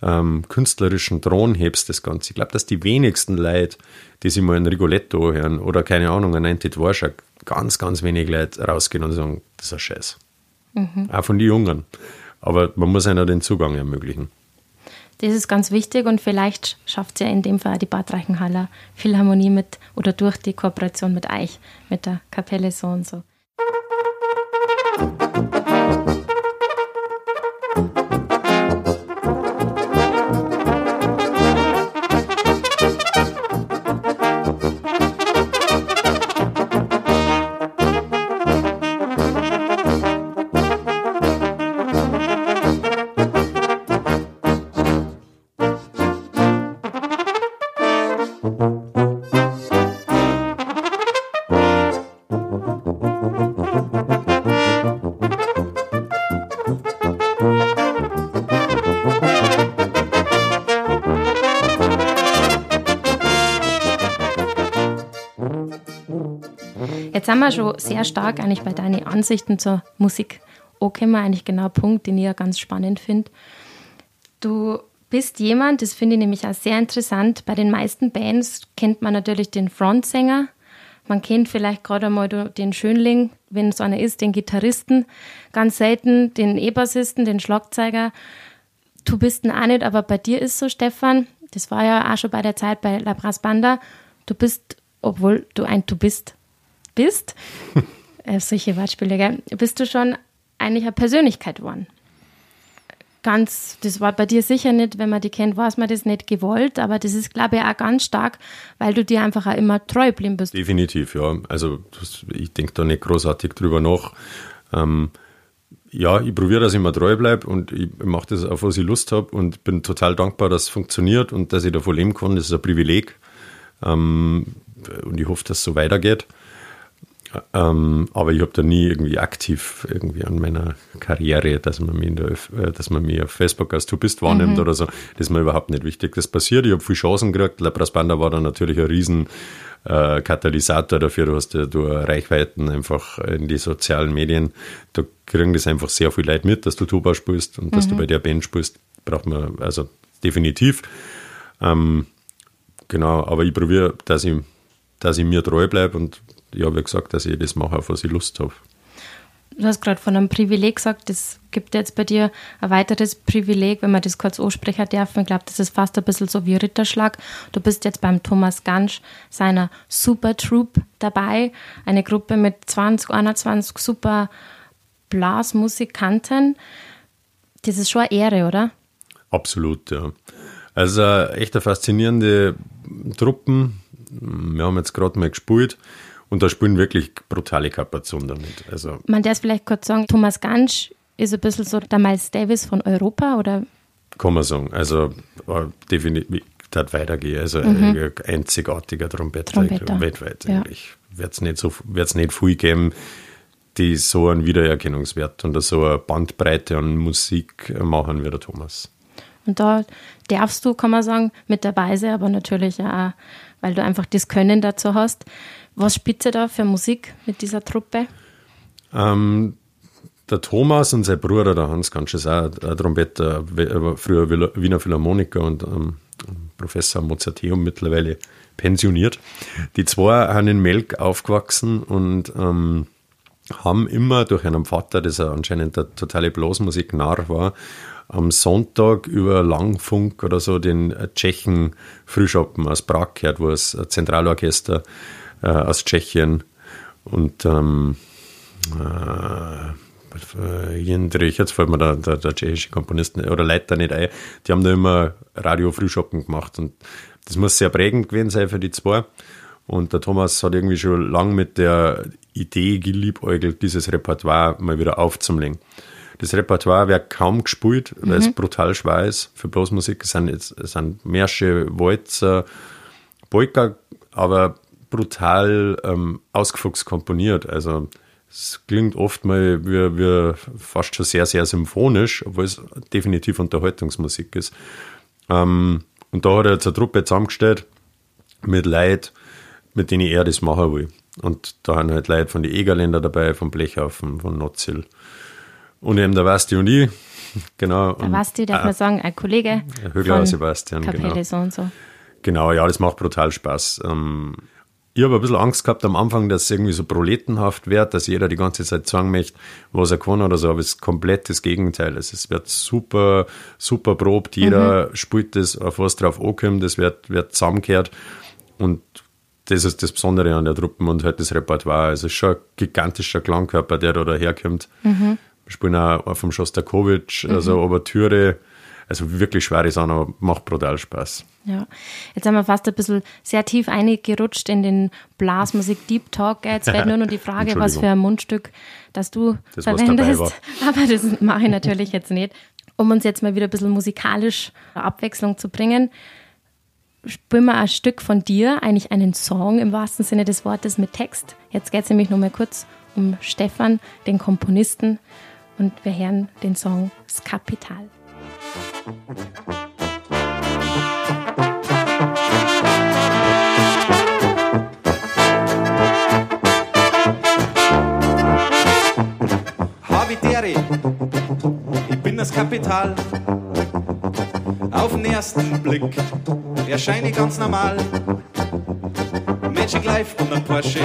ähm, künstlerischen Thron hebst, das Ganze. Ich glaube, dass die wenigsten Leute, die sich mal ein Rigoletto hören oder keine Ahnung, ein Ninety Dvorak, ganz, ganz wenig Leute rausgehen und sagen, das ist ein Scheiß. Mhm. Auch von den Jungen. Aber man muss einer den Zugang ermöglichen. Das ist ganz wichtig und vielleicht schafft es ja in dem Fall die Bad Reichenhaller Philharmonie mit oder durch die Kooperation mit euch, mit der Kapelle so und so. Jetzt sind wir schon sehr stark eigentlich bei deinen Ansichten zur Musik. Mal eigentlich genau Punkt, den ich ja ganz spannend finde. Du bist jemand, das finde ich nämlich auch sehr interessant. Bei den meisten Bands kennt man natürlich den Frontsänger. Man kennt vielleicht gerade einmal den Schönling, wenn es einer ist, den Gitarristen. Ganz selten den E-Bassisten, den Schlagzeuger. Du bist ihn auch nicht, aber bei dir ist so, Stefan. Das war ja auch schon bei der Zeit bei La Brass Banda. Du bist, obwohl du ein Du bist, bist, äh, solche Wortspiele, gell? bist du schon eigentlich eine Persönlichkeit geworden. Ganz, das war bei dir sicher nicht, wenn man die kennt, war es mir das nicht gewollt, aber das ist, glaube ich, auch ganz stark, weil du dir einfach auch immer treu geblieben bist. Definitiv, ja. Also ich denke da nicht großartig drüber nach. Ähm, ja, ich probiere, dass ich immer treu bleibe und ich mache das, auf was ich Lust habe und bin total dankbar, dass es funktioniert und dass ich davon leben kann. Das ist ein Privileg. Ähm, und ich hoffe, dass es so weitergeht. Ähm, aber ich habe da nie irgendwie aktiv irgendwie an meiner Karriere, dass man mich, der, äh, dass man mich auf Facebook als Du bist wahrnimmt mhm. oder so. Das ist mir überhaupt nicht wichtig. Das passiert. Ich habe viele Chancen gekriegt. Labras Banda war dann natürlich ein riesen äh, Katalysator dafür. Du hast ja du Reichweiten einfach in die sozialen Medien. Da kriegen das einfach sehr viel Leute mit, dass du Tuba spielst und mhm. dass du mhm. bei der Band spielst. Braucht man also definitiv. Ähm, genau, aber ich probiere, dass ich, dass ich mir treu bleibe und ja, wie gesagt, dass ich das mache, auf was ich Lust habe. Du hast gerade von einem Privileg gesagt, es gibt jetzt bei dir ein weiteres Privileg, wenn man das kurz ansprechen darf. Ich glaube, das ist fast ein bisschen so wie Ritterschlag. Du bist jetzt beim Thomas Gansch, seiner Super Troop dabei, eine Gruppe mit 20, 21 super Blasmusikanten. Das ist schon eine Ehre, oder? Absolut, ja. Also echt eine faszinierende Truppen. Wir haben jetzt gerade mal gespielt. Und da spielen wirklich brutale Kapazonen damit. Also Man darf vielleicht kurz sagen, Thomas Gansch ist ein bisschen so der Miles Davis von Europa, oder? Kann man sagen. Also äh, definitiv dort weitergehen. Also mhm. ein einzigartiger Trompeter, weltweit ja. eigentlich. Wird es nicht, so, nicht viel geben, die so einen Wiedererkennungswert und so eine Bandbreite an Musik machen wie der Thomas. Und da darfst du, kann man sagen, mit dabei sein, aber natürlich auch, weil du einfach das Können dazu hast. Was spielt ihr da für Musik mit dieser Truppe? Ähm, der Thomas und sein Bruder, der Hans Ganz ist auch ein Trompeter, früher Wiener Philharmoniker und ähm, Professor Mozarteum mittlerweile pensioniert. Die zwei haben in Melk aufgewachsen und ähm, haben immer durch einen Vater, der anscheinend der totale Blasmusik-Narr war, am Sonntag über Langfunk oder so den Tschechen Frühschoppen aus Prag gehört, wo ein Zentralorchester äh, aus Tschechien und ähm, äh, Jendrich, jetzt fällt mir der, der, der, tschechische Komponist oder Leiter nicht ein, die haben da immer Radio-Frühschoppen gemacht und das muss sehr prägend gewesen sein für die zwei. Und der Thomas hat irgendwie schon lange mit der Idee geliebäugelt, dieses Repertoire mal wieder aufzulegen. Das Repertoire wird kaum gespielt, weil mhm. es brutal schwer ist für Blasmusik. Es sind, es sind Märsche, Walzer, Polka, aber brutal ähm, ausgefuchst komponiert. Also es klingt oft mal wie, wie fast schon sehr, sehr symphonisch, obwohl es definitiv Unterhaltungsmusik ist. Ähm, und da hat er jetzt eine Truppe zusammengestellt mit Leuten, mit denen er das machen will. Und da haben halt Leute von den Egerländer dabei, von Blechhaufen, von Notzil. Und eben der Basti und ich, genau. Der Basti, darf äh, man sagen, ein Kollege. Högler Sebastian, Kapelle genau. so und so. Genau, ja, das macht brutal Spaß. Ich habe ein bisschen Angst gehabt am Anfang, dass es irgendwie so proletenhaft wird, dass jeder die ganze Zeit sagen möchte, was er kann oder so, aber es ist komplett das Gegenteil. Also es wird super, super probt, jeder mhm. spielt das, auf was drauf ankommt, das wird, wird zusammengekehrt und das ist das Besondere an der Truppe und halt das Repertoire. Also es ist schon ein gigantischer Klangkörper, der da daherkommt. Mhm. Wir spielen auch vom Schostakowitsch, also mhm. Ouvertüre, also wirklich schwere aber macht brutal Spaß. Ja, jetzt haben wir fast ein bisschen sehr tief eingerutscht in den Blasmusik Deep Talk. Jetzt wäre nur noch die Frage, was für ein Mundstück, das du das, verwendest. Aber das mache ich natürlich jetzt nicht. Um uns jetzt mal wieder ein bisschen musikalisch Abwechslung zu bringen, spielen wir ein Stück von dir, eigentlich einen Song im wahrsten Sinne des Wortes mit Text. Jetzt geht es nämlich noch mal kurz um Stefan, den Komponisten, und wir hören den Song Skapital. Habitäre, ich bin das Kapital. Auf den ersten Blick erscheine ich ganz normal. Magic Life und ein Porsche,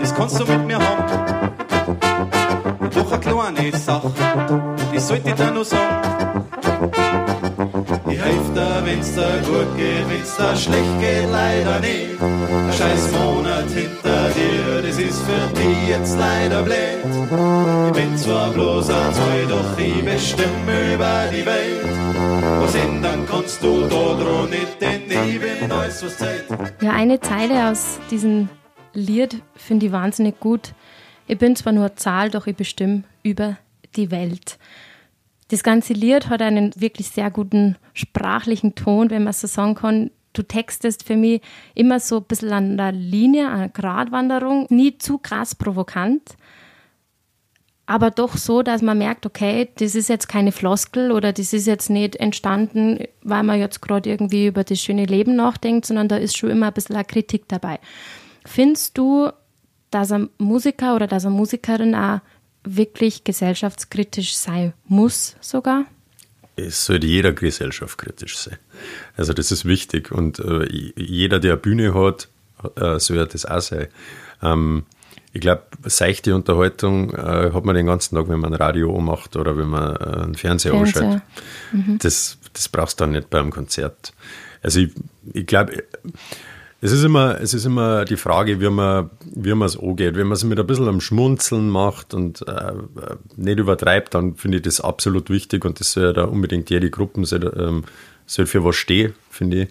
das kannst du mit mir haben. Doch eine kleine Sache, die sollte ich dir nur sagen. Ich helfe dir, wenn's dir gut geht, wenn's dir schlecht geht, leider nicht. Ein scheiß Monat hinter dir, das ist für dich jetzt leider blöd. Ich bin zwar bloß ein Zwei, doch ich bestimme über die Welt. Was ändern kannst du da dran nicht, denn ich bin alles, was Zeit. Ja, eine Zeile aus diesem Lied finde ich wahnsinnig gut. Ich bin zwar nur Zahl, doch ich bestimme über die Welt. Das ganze Lied hat einen wirklich sehr guten sprachlichen Ton, wenn man so sagen kann. Du textest für mich immer so ein bisschen an der Linie, eine Gratwanderung, nie zu krass provokant, aber doch so, dass man merkt, okay, das ist jetzt keine Floskel oder das ist jetzt nicht entstanden, weil man jetzt gerade irgendwie über das schöne Leben nachdenkt, sondern da ist schon immer ein bisschen eine Kritik dabei. Findest du, dass ein Musiker oder dass eine Musikerin auch wirklich gesellschaftskritisch sein muss sogar? Es sollte jeder gesellschaftskritisch sein. Also das ist wichtig und äh, jeder, der eine Bühne hat, äh, soll das auch sein. Ähm, ich glaube, seichte Unterhaltung äh, hat man den ganzen Tag, wenn man ein Radio macht oder wenn man äh, einen Fernseher, Fernseher. anschaltet. Mhm. Das, das brauchst du dann nicht beim Konzert. Also ich, ich glaube, es ist immer, es ist immer die Frage, wie man, wie man es angeht. Wenn man es mit ein bisschen am Schmunzeln macht und äh, nicht übertreibt, dann finde ich das absolut wichtig und das soll ja da unbedingt jede Gruppe soll, ähm, soll für was stehen, finde ich.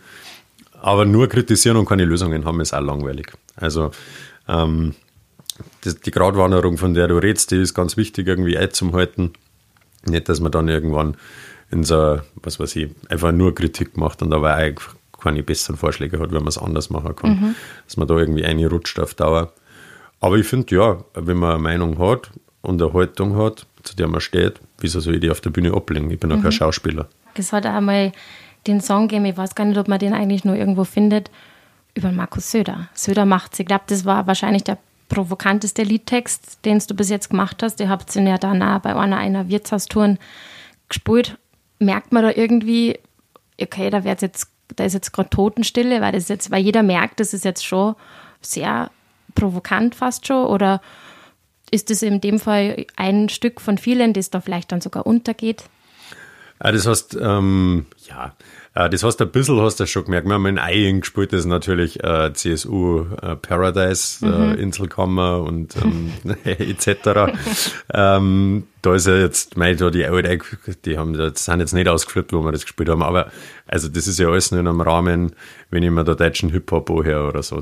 Aber nur kritisieren und keine Lösungen haben ist auch langweilig. Also ähm, das, die Gratwanderung, von der du redest, die ist ganz wichtig, irgendwie einzuhalten. Nicht, dass man dann irgendwann in so, was weiß ich, einfach nur Kritik macht und aber keine besseren Vorschläge hat, wenn man es anders machen kann, dass man da irgendwie einrutscht auf Dauer. Aber ich finde, ja, wenn man eine Meinung hat und eine Haltung hat, zu der man steht, wieso soll ich die auf der Bühne ablegen? Ich bin auch kein Schauspieler. Es hat auch einmal den Song gegeben, ich weiß gar nicht, ob man den eigentlich nur irgendwo findet, über Markus Söder. Söder macht's. Ich glaube, das war wahrscheinlich der provokanteste Liedtext, den du bis jetzt gemacht hast. Ihr habt ihn ja danach bei einer, einer Wirtshaustouren gespielt. Merkt man da irgendwie, okay, da wird's jetzt, da ist jetzt gerade Totenstille, weil das jetzt, weil jeder merkt, das ist jetzt schon sehr provokant fast schon, oder ist das in dem Fall ein Stück von vielen, das da vielleicht dann sogar untergeht? Ja, das heißt, ähm, ja, äh, das heißt, ein bisschen hast du schon gemerkt. Wir haben in Eying gespielt, das ist natürlich äh, CSU äh, Paradise, äh, Inselkammer und ähm, etc. ähm, da ist ja jetzt, mei, da die Alte, die haben, das sind jetzt nicht ausgeflippt, wo wir das gespielt haben, aber also das ist ja alles nur in einem Rahmen, wenn ich mir da deutschen Hip-Hop anhöre oder so.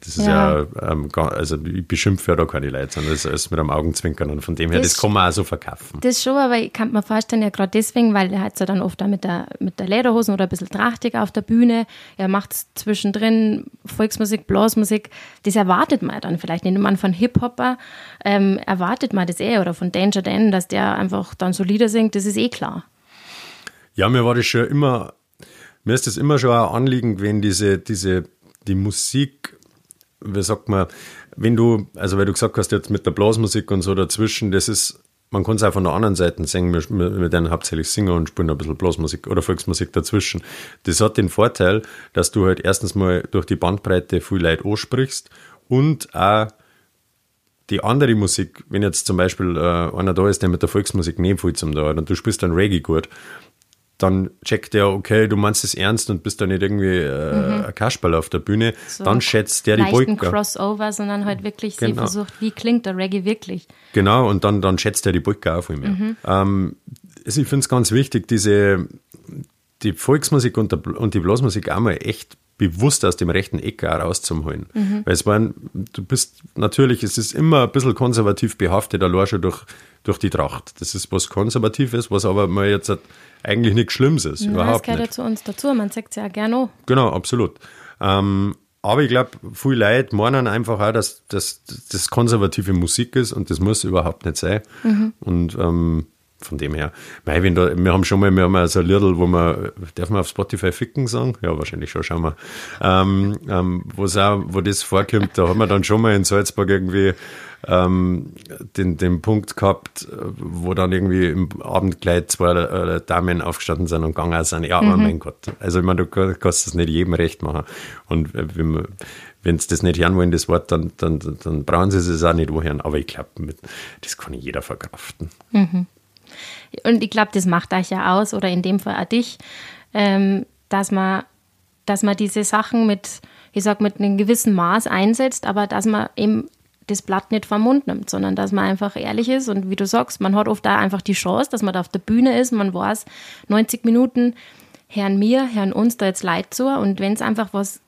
Das, ist ja, Ja. ähm, also ich beschimpfe ja da keine Leute, sondern das ist alles mit einem Augenzwinkern und von dem her, das, Das- kann man auch so verkaufen. Das schon, aber ich kann mir vorstellen, ja gerade deswegen, weil er hat ja dann oft auch mit der, mit der Lederhosen oder ein bisschen trachtiger auf der Bühne. Er macht zwischendrin Volksmusik, Blasmusik. Das erwartet man dann vielleicht nicht. Man von Hip-Hopper ähm, erwartet man das eh oder von Danger Dan, dass der einfach dann so Lieder singt, das ist eh klar. Ja, mir war das schon immer, mir ist das immer schon ein Anliegen gewesen, diese, diese, die Musik, wie sagt man, wenn du, also weil du gesagt hast, jetzt mit der Blasmusik und so dazwischen, das ist, man kann es auch von der anderen Seite singen, wir, wir werden hauptsächlich singen und spielen ein bisschen Blasmusik oder Volksmusik dazwischen. Das hat den Vorteil, dass du halt erstens mal durch die Bandbreite viel Leute ansprichst und auch die andere Musik, wenn jetzt zum Beispiel äh, einer da ist, der mit der Volksmusik nicht viel zum da und du spielst dann Reggae gut, dann checkt der, okay, du meinst es ernst und bist da nicht irgendwie äh, ein Kasperl auf der Bühne, So dann schätzt der die Leichten Polka. Crossover, sondern halt wirklich sie Genau. versucht, wie klingt der Reggae wirklich. Genau, und dann, dann schätzt er die Polka auch viel mehr. Mhm. Ähm, also ich finde es ganz wichtig, diese, die Volksmusik und, der, und die Blasmusik einmal echt bewusst aus dem rechten Eck auch rauszuholen. Mhm. Weil es waren, du bist natürlich, es ist immer ein bisschen konservativ behaftet, allein schon durch, durch die Tracht. Das ist was Konservatives, was aber mal jetzt halt eigentlich nichts Schlimmes ist. Ja, das überhaupt gehört ja nicht. zu uns dazu, man sagt es ja gerne an. Genau, absolut. Ähm, aber ich glaube, viele Leute meinen einfach auch, dass das konservative Musik ist und das muss überhaupt nicht sein. Und ähm, von dem her, mei, wenn da, wir haben schon mal, wir haben so ein Liedl, wo man, darf man auf Spotify ficken sagen? Ja, wahrscheinlich schon, schauen wir. Ähm, ähm, wo's auch, wo das vorkommt, da haben wir dann schon mal in Salzburg irgendwie ähm, den, den Punkt gehabt, wo dann irgendwie im Abendkleid zwei äh, Damen aufgestanden sind und gegangen sind. Ja, aber mein Gott. Also ich meine, du kann- kannst das nicht jedem recht machen. Und äh, wenn man wenn sie das nicht hören wollen, das Wort, dann, dann, dann brauchen sie es auch nicht anhören. Aber ich glaube, das kann jeder verkraften. Und ich glaube, das macht euch ja aus, oder in dem Fall auch dich, ähm, dass man, dass man diese Sachen mit, ich sag, mit einem gewissen Maß einsetzt, aber dass man eben das Blatt nicht vom Mund nimmt, sondern dass man einfach ehrlich ist. Und wie du sagst, man hat oft da einfach die Chance, dass man da auf der Bühne ist, man weiß, 90 Minuten hören mir, hören uns da jetzt Leid zu. Und wenn es einfach was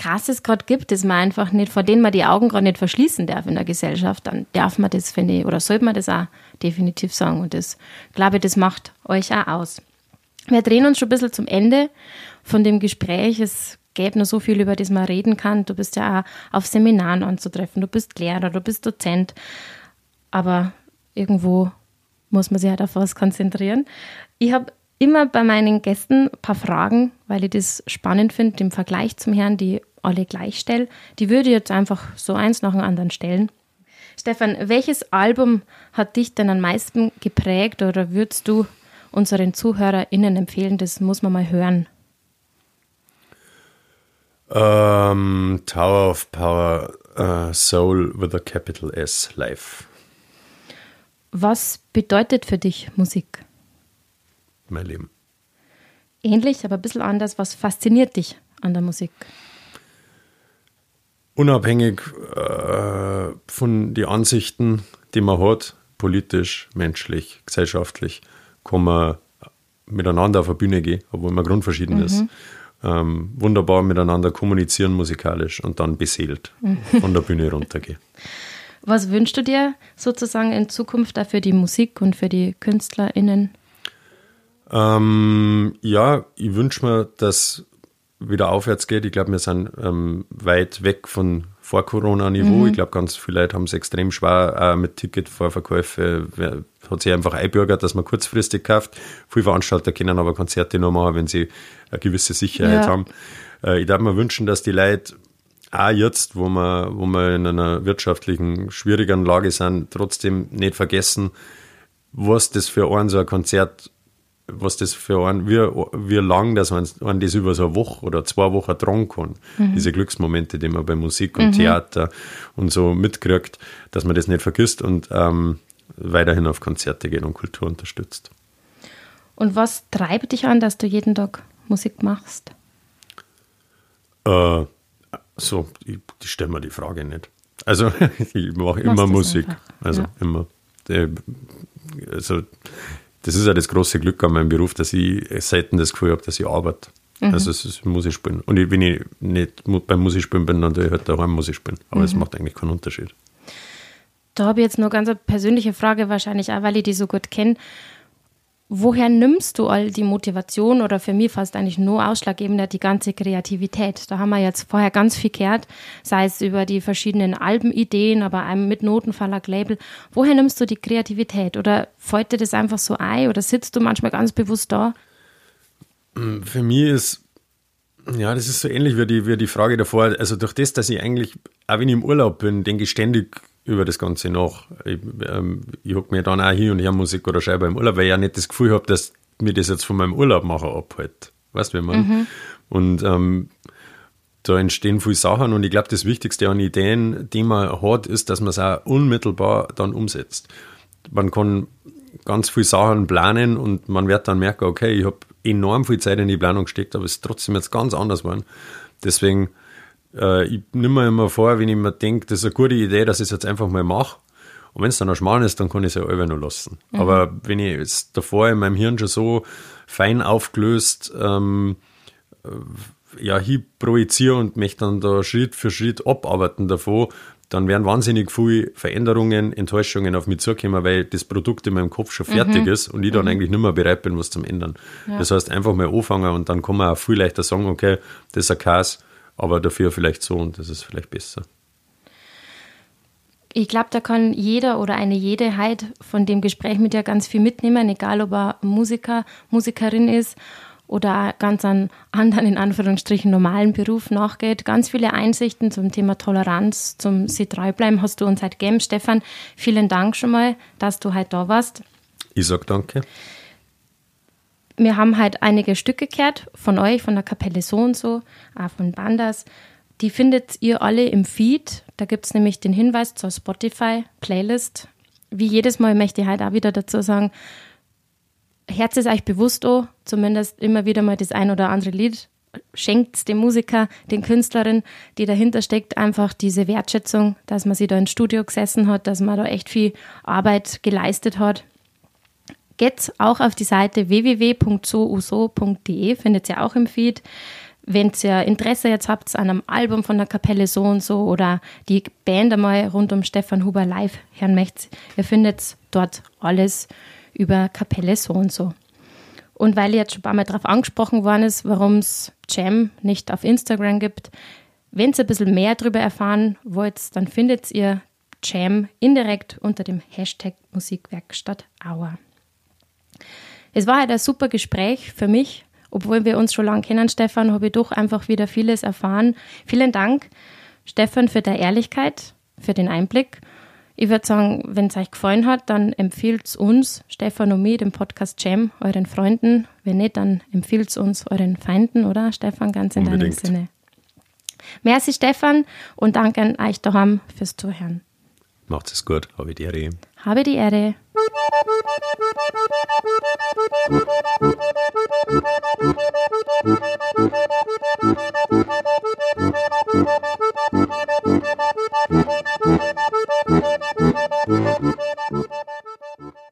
Krasses gerade gibt, das man einfach nicht, vor denen man die Augen gerade nicht verschließen darf in der Gesellschaft, dann darf man das, finde ich, oder sollte man das auch definitiv sagen. Und das, glaube ich, das macht euch auch aus. Wir drehen uns schon ein bisschen zum Ende von dem Gespräch. Es gäbe noch so viel, über das man reden kann. Du bist ja auch auf Seminaren anzutreffen, du bist Lehrer, du bist Dozent. Aber irgendwo muss man sich halt auf was konzentrieren. Ich habe immer bei meinen Gästen ein paar Fragen, weil ich das spannend finde, im Vergleich zum Herrn, die alle gleich stelle. Die würde ich jetzt einfach so eins nach dem anderen stellen. Stefan, welches Album hat dich denn am meisten geprägt oder würdest du unseren ZuhörerInnen empfehlen, das muss man mal hören? Ähm, Tower of Power, äh, Soul with a capital S, live. Was bedeutet für dich Musik? Mein Leben. Ähnlich, aber ein bisschen anders. Was fasziniert dich an der Musik? Unabhängig äh, von den Ansichten, die man hat, politisch, menschlich, gesellschaftlich, kann man miteinander auf eine Bühne gehen, obwohl man grundverschieden ist. Ähm, wunderbar miteinander kommunizieren musikalisch und dann beseelt von der Bühne runtergehen. Was wünschst du dir sozusagen in Zukunft da für die Musik und für die KünstlerInnen? Ähm, ja, ich wünsche mir, dass wieder aufwärts geht. Ich glaube, wir sind ähm, weit weg von Vor-Corona-Niveau. Mhm. Ich glaube, ganz viele Leute haben es extrem schwer äh, mit Ticketvorverkäufe. Hat sich einfach einbürgert, dass man kurzfristig kauft. Viele Veranstalter können aber Konzerte nur machen, wenn sie eine gewisse Sicherheit Ja. haben. Äh, ich darf mir wünschen, dass die Leute auch jetzt, wo wir, wo wir in einer wirtschaftlichen, schwierigeren Lage sind, trotzdem nicht vergessen, was das für einen so ein Konzert, was das für einen, wie, wie lang, dass man, man das über so eine Woche oder zwei Wochen tragen kann. Diese Glücksmomente, die man bei Musik und Theater und so mitkriegt, dass man das nicht vergisst und ähm, weiterhin auf Konzerte geht und Kultur unterstützt. Und was treibt dich an, dass du jeden Tag Musik machst? Äh, so, ich, ich stelle mir die Frage nicht. Also, ich mache immer das Musik. einfach, Also, ja. immer. Äh, Also, das ist ja das große Glück an meinem Beruf, dass ich selten das Gefühl habe, dass ich arbeite. Mhm. Also, es ist Musik spielen. Und ich, wenn ich nicht beim Musikspielen bin, dann tue ich halt daheim Musik spielen. Aber Mhm. es macht eigentlich keinen Unterschied. Da habe ich jetzt noch ganz eine persönliche Frage, wahrscheinlich auch, weil ich die so gut kenne. Woher nimmst du all die Motivation oder für mich fast eigentlich nur ausschlaggebender die ganze Kreativität? Da haben wir jetzt vorher ganz viel gehört, sei es über die verschiedenen Albenideen, aber einem mit Notenverlag, Label. Woher nimmst du die Kreativität? Oder fällt dir das einfach so ein? Oder sitzt du manchmal ganz bewusst da? Für mich ist, ja, das ist so ähnlich wie die, wie die Frage davor. Also durch das, dass ich eigentlich, auch wenn ich im Urlaub bin, denke ich ständig über das Ganze nach. Ich, ähm, ich hocke mir dann auch hin und höre Musik oder schreibe im Urlaub, weil ich ja nicht das Gefühl habe, dass mir das jetzt von meinem Urlaub machen abhält. Weißt du, wie man? Und ähm, da entstehen viele Sachen und ich glaube, das Wichtigste an Ideen, die man hat, ist, dass man es auch unmittelbar dann umsetzt. Man kann ganz viele Sachen planen und man wird dann merken, okay, ich habe enorm viel Zeit in die Planung gesteckt, aber es ist trotzdem jetzt ganz anders geworden. Deswegen, äh, ich nehme mir immer vor, wenn ich mir denke, das ist eine gute Idee, dass ich es jetzt einfach mal mache. Und wenn es dann ein Schmarrn ist, dann kann ich es ja selber noch lassen. Aber wenn ich jetzt davor in meinem Hirn schon so fein aufgelöst ähm, ja, hin projiziere und mich dann da Schritt für Schritt abarbeiten davon, dann werden wahnsinnig viele Veränderungen, Enttäuschungen auf mich zukommen, weil das Produkt in meinem Kopf schon fertig ist und ich dann eigentlich nicht mehr bereit bin, was zum ändern. Das heißt, einfach mal anfangen und dann kann man auch viel leichter sagen, okay, das ist ein Chaos, aber dafür vielleicht so und das ist vielleicht besser. Ich glaube, da kann jeder oder eine jede halt von dem Gespräch mit dir ganz viel mitnehmen, egal ob er Musiker, Musikerin ist oder ganz einen anderen, in Anführungsstrichen, normalen Beruf nachgeht. Ganz viele Einsichten zum Thema Toleranz, zum Sie treu bleiben hast du uns heute gegeben. Stefan, vielen Dank schon mal, dass du heute da warst. Ich sage danke. Wir haben halt einige Stücke gehört von euch, von der Kapelle so und so, auch von Bandas. Die findet ihr alle im Feed. Da gibt es nämlich den Hinweis zur Spotify-Playlist. Wie jedes Mal möchte ich halt auch wieder dazu sagen, Herz ist euch bewusst, oh, zumindest immer wieder mal das ein oder andere Lied. Schenkt dem Musiker, den Künstlerin, die dahinter steckt, einfach diese Wertschätzung, dass man sie da ins Studio gesessen hat, dass man da echt viel Arbeit geleistet hat geht auch auf die Seite www.souso.de, findet ihr auch im Feed. Wenn ihr Interesse jetzt habt an einem Album von der Kapelle so und so oder die Band einmal rund um Stefan Huber live hören möchtet, ihr findet dort alles über Kapelle so und so. Und weil jetzt schon ein paar Mal darauf angesprochen worden ist, warum es Jam nicht auf Instagram gibt, wenn ihr ein bisschen mehr darüber erfahren wollt, dann findet ihr Jam indirekt unter dem Hashtag Musikwerkstatt Auer. Es war halt ein super Gespräch für mich. Obwohl wir uns schon lange kennen, Stefan, habe ich doch einfach wieder vieles erfahren. Vielen Dank, Stefan, für deine Ehrlichkeit, für den Einblick. Ich würde sagen, wenn es euch gefallen hat, dann empfiehlt es uns, Stefan und mir, den Podcast Jam, euren Freunden. Wenn nicht, dann empfiehlt es uns euren Feinden, oder Stefan, ganz in Unbedingt. deinem Sinne. Merci, Stefan, und danke an euch daheim fürs Zuhören. Macht es gut, habe ich die Ehre. Habe die Ehre.